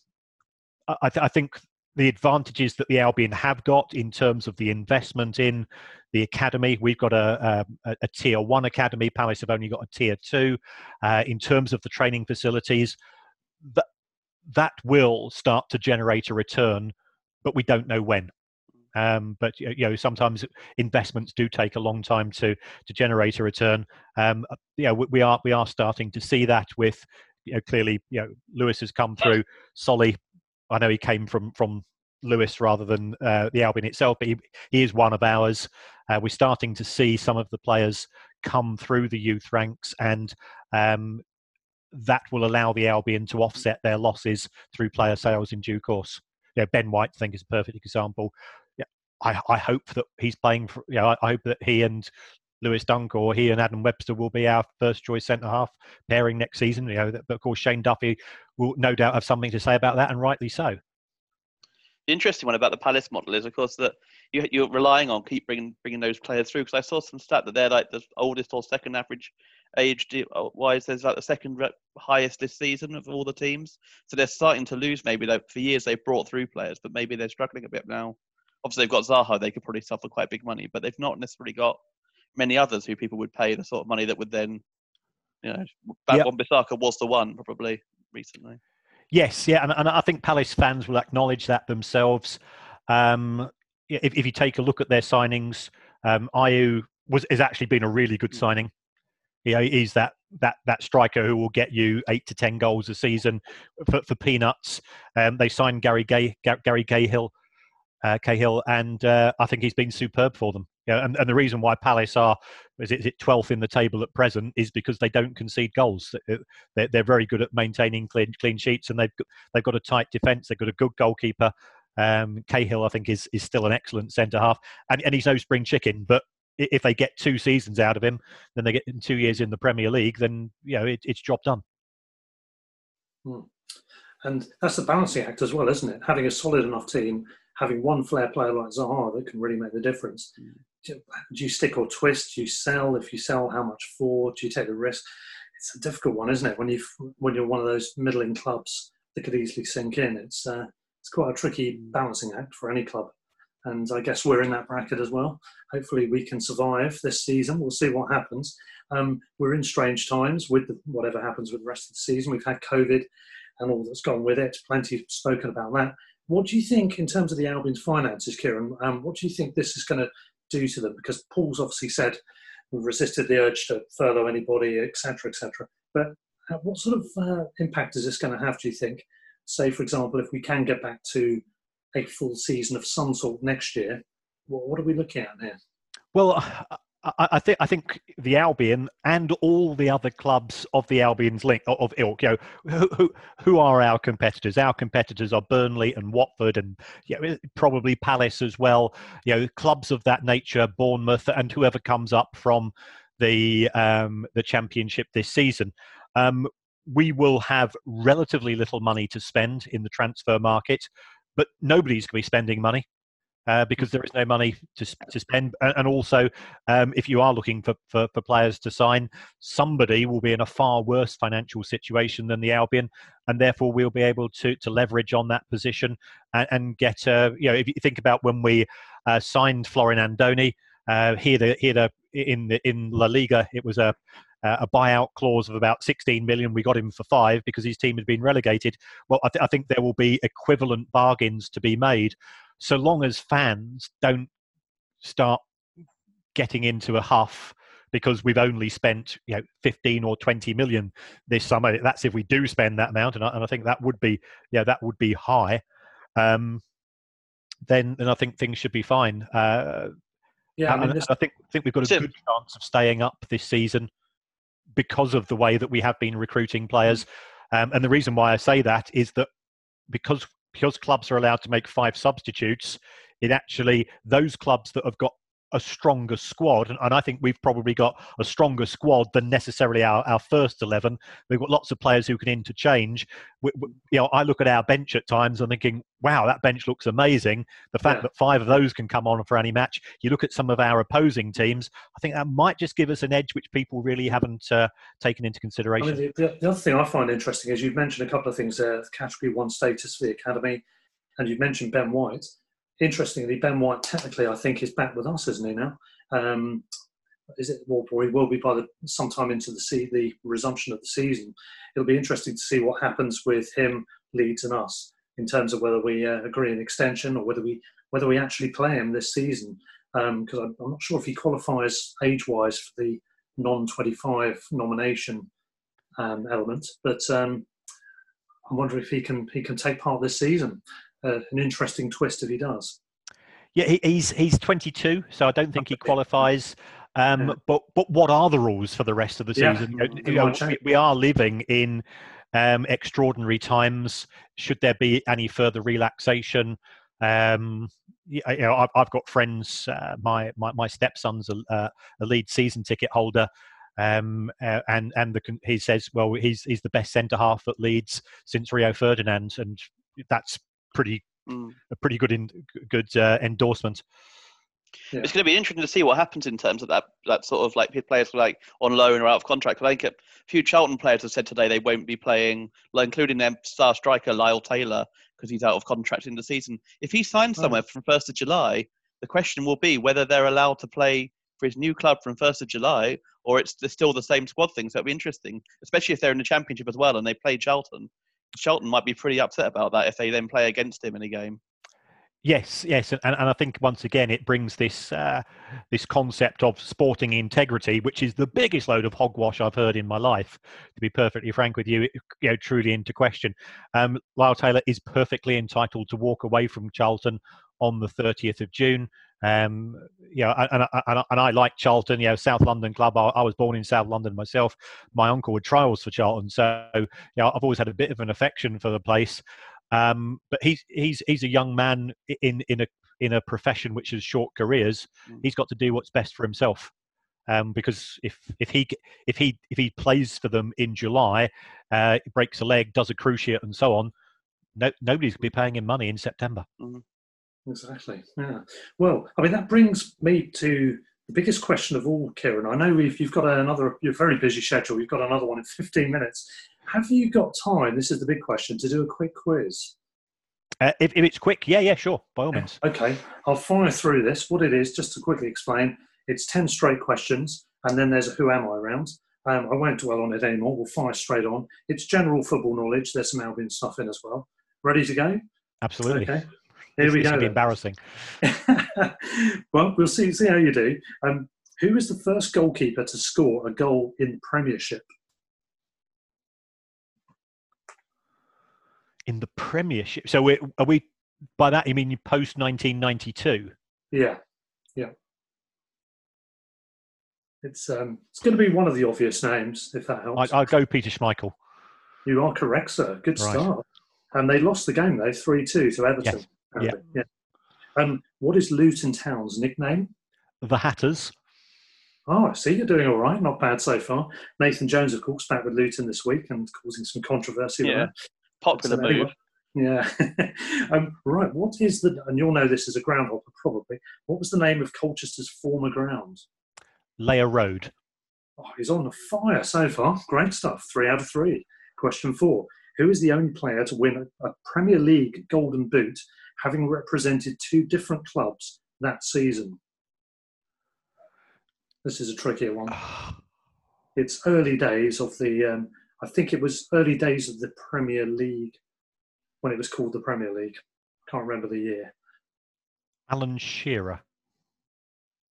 Speaker 4: I, th- I think the advantages that the Albion have got in terms of the investment in the academy. We've got a, a, a tier one academy. Palace have only got a tier two. Uh, in terms of the training facilities, that that will start to generate a return, but we don't know when. Um, but you know, sometimes investments do take a long time to to generate a return. Um, you know, we are we are starting to see that with you know clearly you know Lewis has come through. Solly, I know he came from from Lewes rather than uh, the Albion itself, but he, he is one of ours. Uh, we're starting to see some of the players come through the youth ranks, and um, that will allow the Albion to offset their losses through player sales in due course. You know, ben White, I think, is a perfect example. Yeah, I, I hope that he's playing for. You know, I, I hope that he and Lewis Dunk or he and Adam Webster will be our first choice centre half pairing next season. You know, but of course Shane Duffy will no doubt have something to say about that, and rightly so.
Speaker 5: The interesting one about the Palace model is, of course, that you, you're relying on keep bringing bringing those players through. Because I saw some stat that they're like the oldest or second average age uh, wise, there's like the second highest this season of all the teams. So they're starting to lose. Maybe like for years they've brought through players, but maybe they're struggling a bit now. Obviously, they've got Zaha; they could probably suffer quite big money, but they've not necessarily got many others who people would pay the sort of money that would then, you know, back yep. Bissaka was the one probably recently.
Speaker 4: Yes, yeah, and, and I think Palace fans will acknowledge that themselves. Um, if, if you take a look at their signings, um, Ayew was has actually been a really good mm. signing. You know, he's that that that striker who will get you eight to ten goals a season for, for peanuts. Um, they signed Gary Gay, Gary Cahill, uh, Cahill, and uh, I think he's been superb for them. You know, and, and the reason why Palace are is it, is it 12th in the table at present is because they don't concede goals. They're, they're very good at maintaining clean clean sheets, and they've got, they've got a tight defence. They've got a good goalkeeper. Um, Cahill, I think, is is still an excellent centre half, and, and he's no spring chicken, but if they get two seasons out of him, then they get in two years in the Premier League, then you know it, it's job done.
Speaker 3: Hmm. And that's the balancing act as well, isn't it? Having a solid enough team, having one flair player like Zaha that can really make the difference. Mm. Do, you stick or twist? Do you sell? If you sell, how much for? Do you take the risk? It's a difficult one, isn't it? When you when you're one of those middling clubs that could easily sink in, it's uh, it's quite a tricky balancing act for any club and I guess we're in that bracket as well. Hopefully, we can survive this season. We'll see what happens. Um, we're in strange times with the, whatever happens with the rest of the season. We've had COVID and all that's gone with it. Plenty spoken about that. What do you think in terms of the Albion's finances, Kieran? Um, what do you think this is going to do to them? Because Paul's obviously said we've resisted the urge to furlough anybody, etc., etc. But uh, what sort of uh, impact is this going to have? Do you think? Say, for example, if we can get back to a full season of some sort next year, what, what are we looking at here?
Speaker 4: Well, I, I think I think the Albion and all the other clubs of the Albion's link of ilk, you know, who, who are our competitors? Our competitors are Burnley and Watford, and you know, probably Palace as well. You know, clubs of that nature, Bournemouth, and whoever comes up from the um, the Championship this season. Um, we will have relatively little money to spend in the transfer market, but nobody's going to be spending money uh, because there is no money to, to spend. And also, um, if you are looking for, for, for, players to sign, somebody will be in a far worse financial situation than the Albion, and therefore we'll be able to, to leverage on that position and, and get, uh, you know, if you think about when we uh, signed Florin Andone, uh, here, the, here the, in, the, in La Liga, it was a a buyout clause of about 16 million. We got him for five because his team had been relegated. Well, I, th- I, think there will be equivalent bargains to be made so long as fans don't start getting into a huff because we've only spent you know 15 or 20 million this summer that's if we do spend that amount and I, and I think that would be yeah that would be high um, then then I think things should be fine. Uh, yeah I, mean, this... I think think we've got a good chance of staying up this season because of the way that we have been recruiting players. Um, and the reason why I say that is that because because clubs are allowed to make five substitutes, it actually those clubs that have got a stronger squad, and, and, I think we've probably got a stronger squad than necessarily our, our first eleven. We've got lots of players who can interchange. We, we, you know, I look at our bench at times and thinking, "Wow, that bench looks amazing." The fact yeah. that five of those can come on for any match. You look at some of our opposing teams. I think that might just give us an edge, which people really haven't uh, taken into consideration. I
Speaker 3: mean, the, the, other thing I find interesting is you've mentioned a couple of things there: category one status for the academy, and you've mentioned Ben White interestingly, Ben White technically, I think, is back with us, isn't he now? Um, is it? Well, he will be by the sometime into the se- the resumption of the season. It'll be interesting to see what happens with him, Leeds, and us in terms of whether we uh, agree an extension or whether we whether we actually play him this season. Because um, I'm, I'm, not sure if he qualifies age-wise for the non-25 nomination um, element, but um, I wonder if he can he can take part this season uh, an interesting twist if he does.
Speaker 4: Yeah, he's he's 22, so I don't think he qualifies. Um, yeah. But but what are the rules for the rest of the season? Yeah. You know, we, we, are living in um, extraordinary times. Should there be any further relaxation? Um, you know, I've, I've got friends. Uh, my, my my stepson's a, uh, a lead season ticket holder. Um, uh, and and the, he says, well, he's he's the best centre half at Leeds since Rio Ferdinand, and that's pretty mm. a pretty good in, good uh, endorsement.
Speaker 5: Yeah. It's going to be interesting to see what happens in terms of that that sort of like players like on loan or out of contract. I think a few Charlton players have said today they won't be playing, including their star striker Lyle Taylor because he's out of contract in the season. If he signs somewhere from first of July, the question will be whether they're allowed to play for his new club from first of July or it's still the same squad thing. So it'll be interesting, especially if they're in the championship as well and they play Charlton. Charlton might be pretty upset about that if they then play against him in a game.
Speaker 4: Yes, yes, and, and I think once again it brings this uh, this concept of sporting integrity, which is the biggest load of hogwash I've heard in my life. To be perfectly frank with you, you know, truly into question. Um, Lyle Taylor is perfectly entitled to walk away from Charlton on the 30th of June. Um, you know, and, and, and, I like Charlton, you know, South London club. I, I, was born in South London myself. My uncle had trials for Charlton, so you know, I've always had a bit of an affection for the place. Um, but he's he's he's a young man in in a in a profession which has short careers. Mm. He's got to do what's best for himself. Um, because if if he if he if he plays for them in July, uh, breaks a leg, does a cruciate, and so on, no, nobody's going to be paying him money in September.
Speaker 3: Mm. Exactly. Yeah. Well, I mean, that brings me to the biggest question of all, Kieran. I know if you've got another, you're very busy schedule. You've got another one in 15 minutes. Have you got time? This is the big question to do a quick quiz.
Speaker 4: Uh, if, if, it's quick, yeah, yeah, sure, by all means.
Speaker 3: Okay, I'll fire through this. What it is, just to quickly explain, it's 10 straight questions, and then there's a who am I round. Um, I won't dwell on it anymore. We'll fire straight on. It's general football knowledge. There's some Albion stuff in as well. Ready to go?
Speaker 4: Absolutely.
Speaker 3: Okay. Here we go.
Speaker 4: embarrassing.
Speaker 3: well, we'll see see how you do. Um, who was the first goalkeeper to score a goal in the Premiership?
Speaker 4: In the Premiership. So we are we by that you mean post 1992?
Speaker 3: Yeah. Yeah. It's um, it's going to be one of the obvious names, if that helps.
Speaker 4: I, I'll go Peter Schmeichel.
Speaker 3: You are correct, sir. Good
Speaker 4: Right.
Speaker 3: start. And they lost the game though, three two to Everton.
Speaker 4: Yes.
Speaker 3: Apparently. Yeah. Um, what is Luton Town's nickname?
Speaker 4: The Hatters.
Speaker 3: Oh, I see you're doing all right. Not bad so far. Nathan Jones, of course, back with Luton this week and causing some controversy.
Speaker 5: Yeah. Popular
Speaker 3: So
Speaker 5: move.
Speaker 3: Yeah. um, right. What is the? And you'll know this as a groundhopper probably. What was the name of Colchester's former ground?
Speaker 4: Layer Road.
Speaker 3: Oh, he's on the fire so far. Great stuff. Three out of three. Question four. Who is the only player to win a, a Premier League Golden Boot, having represented two different clubs that season? This is a trickier one. It's early days of the. Um, I think it was early days of the Premier League when it was called the Premier League. Can't remember the year.
Speaker 4: Alan Shearer.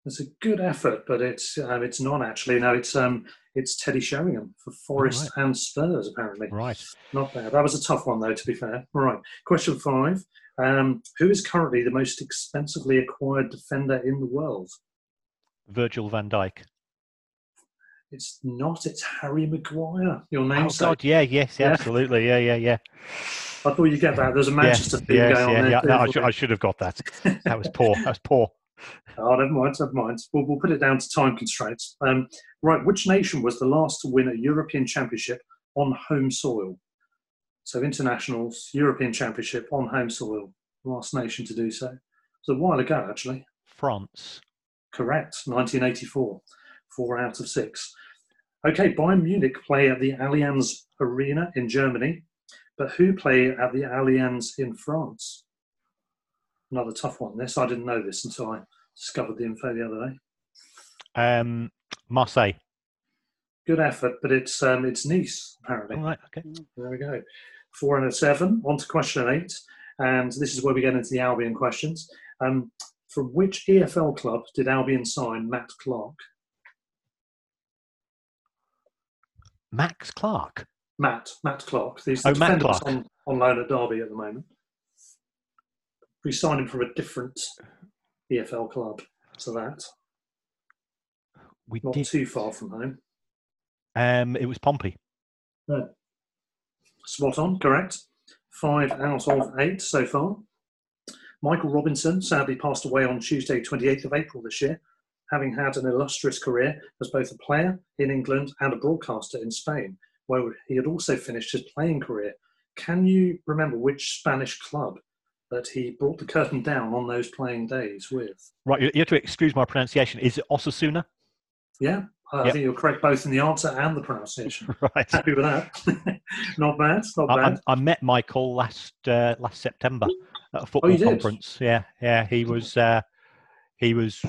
Speaker 3: It's a good effort, but it's um, it's not actually. No, it's um it's Teddy Sheringham for Forest and Spurs apparently.
Speaker 4: Right.
Speaker 3: Not bad. That was a tough one though. To be fair. All right. Question five. Um, who is currently the most expensively acquired defender in the world?
Speaker 4: Virgil van Dijk.
Speaker 3: It's not. It's Harry Maguire. Your
Speaker 4: Oh,
Speaker 3: namesake.
Speaker 4: God. Yeah, yes,
Speaker 3: Yeah.
Speaker 4: absolutely. Yeah, yeah, yeah.
Speaker 3: I thought you'd get that. There's a Manchester
Speaker 4: yes,
Speaker 3: theme
Speaker 4: yes,
Speaker 3: going
Speaker 4: yeah,
Speaker 3: on there.
Speaker 4: yeah. No, I. I should have got that. That was poor. That was poor.
Speaker 3: Oh, never mind, never mind. We'll, we'll put it down to time constraints. Um, right, which nation was the last to win a European Championship on home soil? So, internationals, European Championship on home soil. Last nation to do so. was a while ago, actually.
Speaker 4: France.
Speaker 3: Correct, 1984. Four out of six. Okay, Bayern Munich play at the Allianz Arena in Germany, but who play at the Allianz in France? Another tough one. This I didn't know this until I discovered the info the other day.
Speaker 4: Um, Marseille.
Speaker 3: Good effort, but it's um, it's Nice apparently.
Speaker 4: All right. Okay.
Speaker 3: There we go. Four and a seven. On to question eight, and this is where we get into the Albion questions. Um, from which EFL club did Albion sign Matt Clarke?
Speaker 4: Max Clark.
Speaker 3: Matt Matt Clarke. He's the
Speaker 4: Oh, Matt Clarke.
Speaker 3: on, on loan at Derby at the moment. We signed him from a different EFL club, so that
Speaker 4: We
Speaker 3: not
Speaker 4: did.
Speaker 3: too far from home.
Speaker 4: Um, it was Pompey.
Speaker 3: No. Spot on, correct. Five out of eight so far. Michael Robinson sadly passed away on Tuesday, 28th of April this year, having had an illustrious career as both a player in England and a broadcaster in Spain, where he had also finished his playing career. Can you remember which Spanish club that he brought the curtain down on those playing days with?
Speaker 4: Right. You you have to excuse my pronunciation. Is it Osasuna?
Speaker 3: Yeah, I
Speaker 4: Yep.
Speaker 3: think you're correct both in the answer and the pronunciation.
Speaker 4: Right.
Speaker 3: Happy with that. not bad, not
Speaker 4: I,
Speaker 3: bad.
Speaker 4: I, I met Michael last uh, last September at a football
Speaker 3: Oh, you did?
Speaker 4: conference. Yeah, yeah. He was uh, he was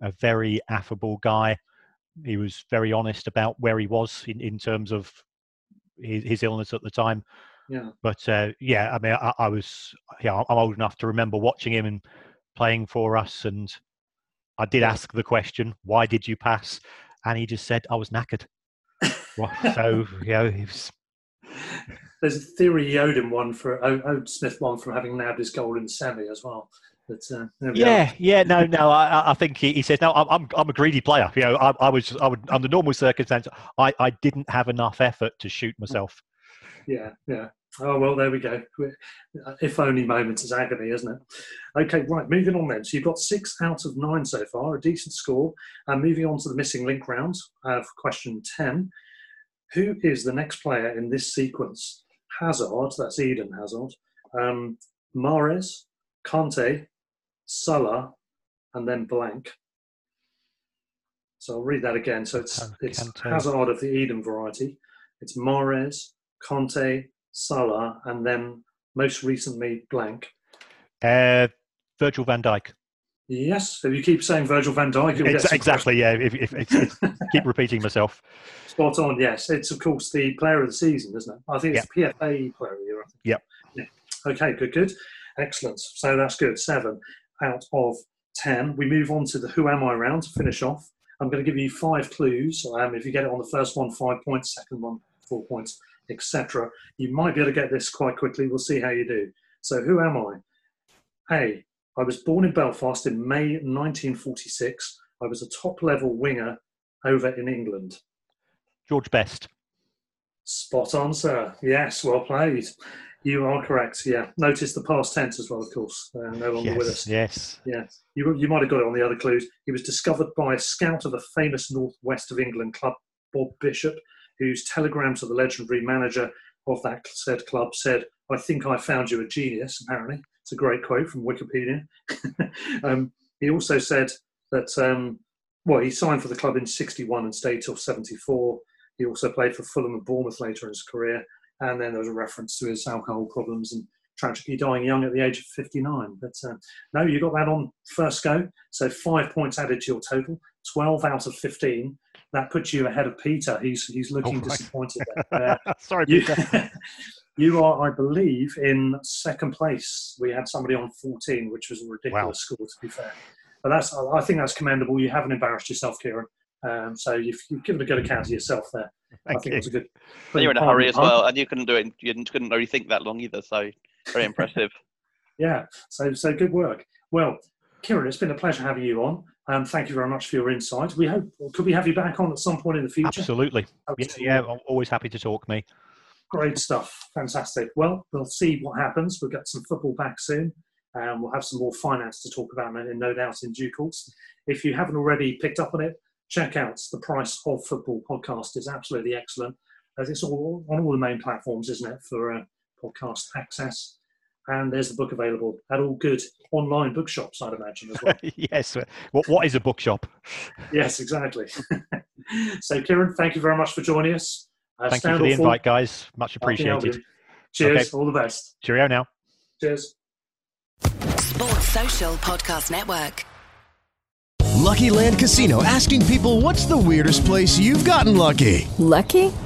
Speaker 4: a very affable guy. He was very honest about where he was in, in terms of his, his illness at the time.
Speaker 3: Yeah.
Speaker 4: But uh, yeah, I mean, I, I was yeah, I'm old enough to remember watching him and playing for us, and I did ask the question, "Why did you pass?" And he just said, "I was knackered." So you know, he was
Speaker 3: There's a theory he owed him one for owed Smith one for having nabbed his goal in the semi as well. But uh, we.
Speaker 4: Yeah, yeah, no, no. I, I- think he, he says, "No, I'm, I'm, I'm a greedy player. You know, I, I was, I would, under normal circumstances, I, I didn't have enough effort to shoot myself."
Speaker 3: yeah, yeah. Oh well, there we go. If only moments is agony, isn't it? Okay, right. Moving on then. So you've got six out of nine so far, a decent score. And moving on to the missing link round uh, for question ten. Who is the next player in this sequence? Hazard, that's Eden Hazard. Um, Mahrez, Kanté, Salah, and then blank. So I'll read that again. So it's it's. Hazard of the Eden variety. It's Mahrez, Kanté, Salah, and then most recently blank.
Speaker 4: Uh, Virgil Van Dijk.
Speaker 3: Yes, if you keep saying Virgil van get
Speaker 4: Ex- exactly. Yeah. If, if, it's, keep repeating myself.
Speaker 3: Spot on, yes. It's, of course, the player of the season, isn't it? I think it's the PFA player of the year. I think.
Speaker 4: Yep.
Speaker 3: Yeah. Okay, good, good. Excellent. So that's good. Seven out of ten. We move on to the Who Am I round to finish off. I'm going to give you five clues. Um, if you get it on the first one, five points, second one, four points, etc. You might be able to get this quite quickly. We'll see how you do. So, who am I? A. I was born in Belfast in May 1946. I was a top level winger over in England?
Speaker 4: George Best.
Speaker 3: Spot on, sir. Yes, well played. You are correct. Yeah. Notice the past tense as well, of course. Uh, no longer
Speaker 4: yes,
Speaker 3: with us.
Speaker 4: Yes.
Speaker 3: Yeah. You, you might have got it on the other clues. He was discovered by a scout of a famous northwest of England club, Bob Bishop, whose telegram to the legendary manager of that said club said, I think I found you a genius, apparently. It's a great quote from Wikipedia. um, he also said that, um, well, he signed for the club in 61 and stayed till 74. He also played for Fulham and Bournemouth later in his career. And then there was a reference to his alcohol problems and tragically dying young at the age of 59. But uh, no, you got that on first go. So five points added to your total, 12 out of 15. That puts you ahead of Peter. He's he's looking
Speaker 4: Oh, right.
Speaker 3: disappointed. There. Uh,
Speaker 4: Sorry,
Speaker 3: you,
Speaker 4: Peter.
Speaker 3: you are, I believe, in second place. We had somebody on 14, which was a ridiculous
Speaker 4: Wow.
Speaker 3: score, to be fair. But that's, I think that's commendable. You haven't embarrassed yourself, Kieran. Um, so you've, you've given a good account of yourself there. I
Speaker 4: Thank
Speaker 3: think
Speaker 4: you.
Speaker 3: it was a good.
Speaker 5: And you're in a
Speaker 3: clean
Speaker 5: hurry as
Speaker 3: palm.
Speaker 5: well, and you couldn't do it. You couldn't really think that long either. So very impressive.
Speaker 3: Yeah, so so good work. Well, Kieran, it's been a pleasure having you on. Um, thank you very much for your insight. We hope could we have you back on at some point in the future?
Speaker 4: Absolutely. Yeah, yeah, I'm always happy to talk me.
Speaker 3: Great stuff. Fantastic. Well, we'll see what happens. We'll get some football back soon. Um, we'll have some more finance to talk about, and no doubt in due course. If you haven't already picked up on it, check out the Price of Football podcast. is absolutely excellent. As it's all on all the main platforms, isn't it, for uh, podcast access? And there's the book available at all good online bookshops, I'd imagine as well.
Speaker 4: yes. What, what is a bookshop?
Speaker 3: yes, exactly. so, Kieran, thank you very much for joining us. Uh,
Speaker 4: Thank you for the
Speaker 3: or fall.
Speaker 4: invite, guys. Much
Speaker 3: I'll be able
Speaker 4: appreciated.
Speaker 3: Cheers.
Speaker 4: Okay.
Speaker 3: All the best.
Speaker 4: Cheerio now.
Speaker 3: Cheers.
Speaker 6: Sports Social Podcast Network.
Speaker 7: Lucky Land Casino asking people what's the weirdest place you've gotten lucky?
Speaker 8: Lucky?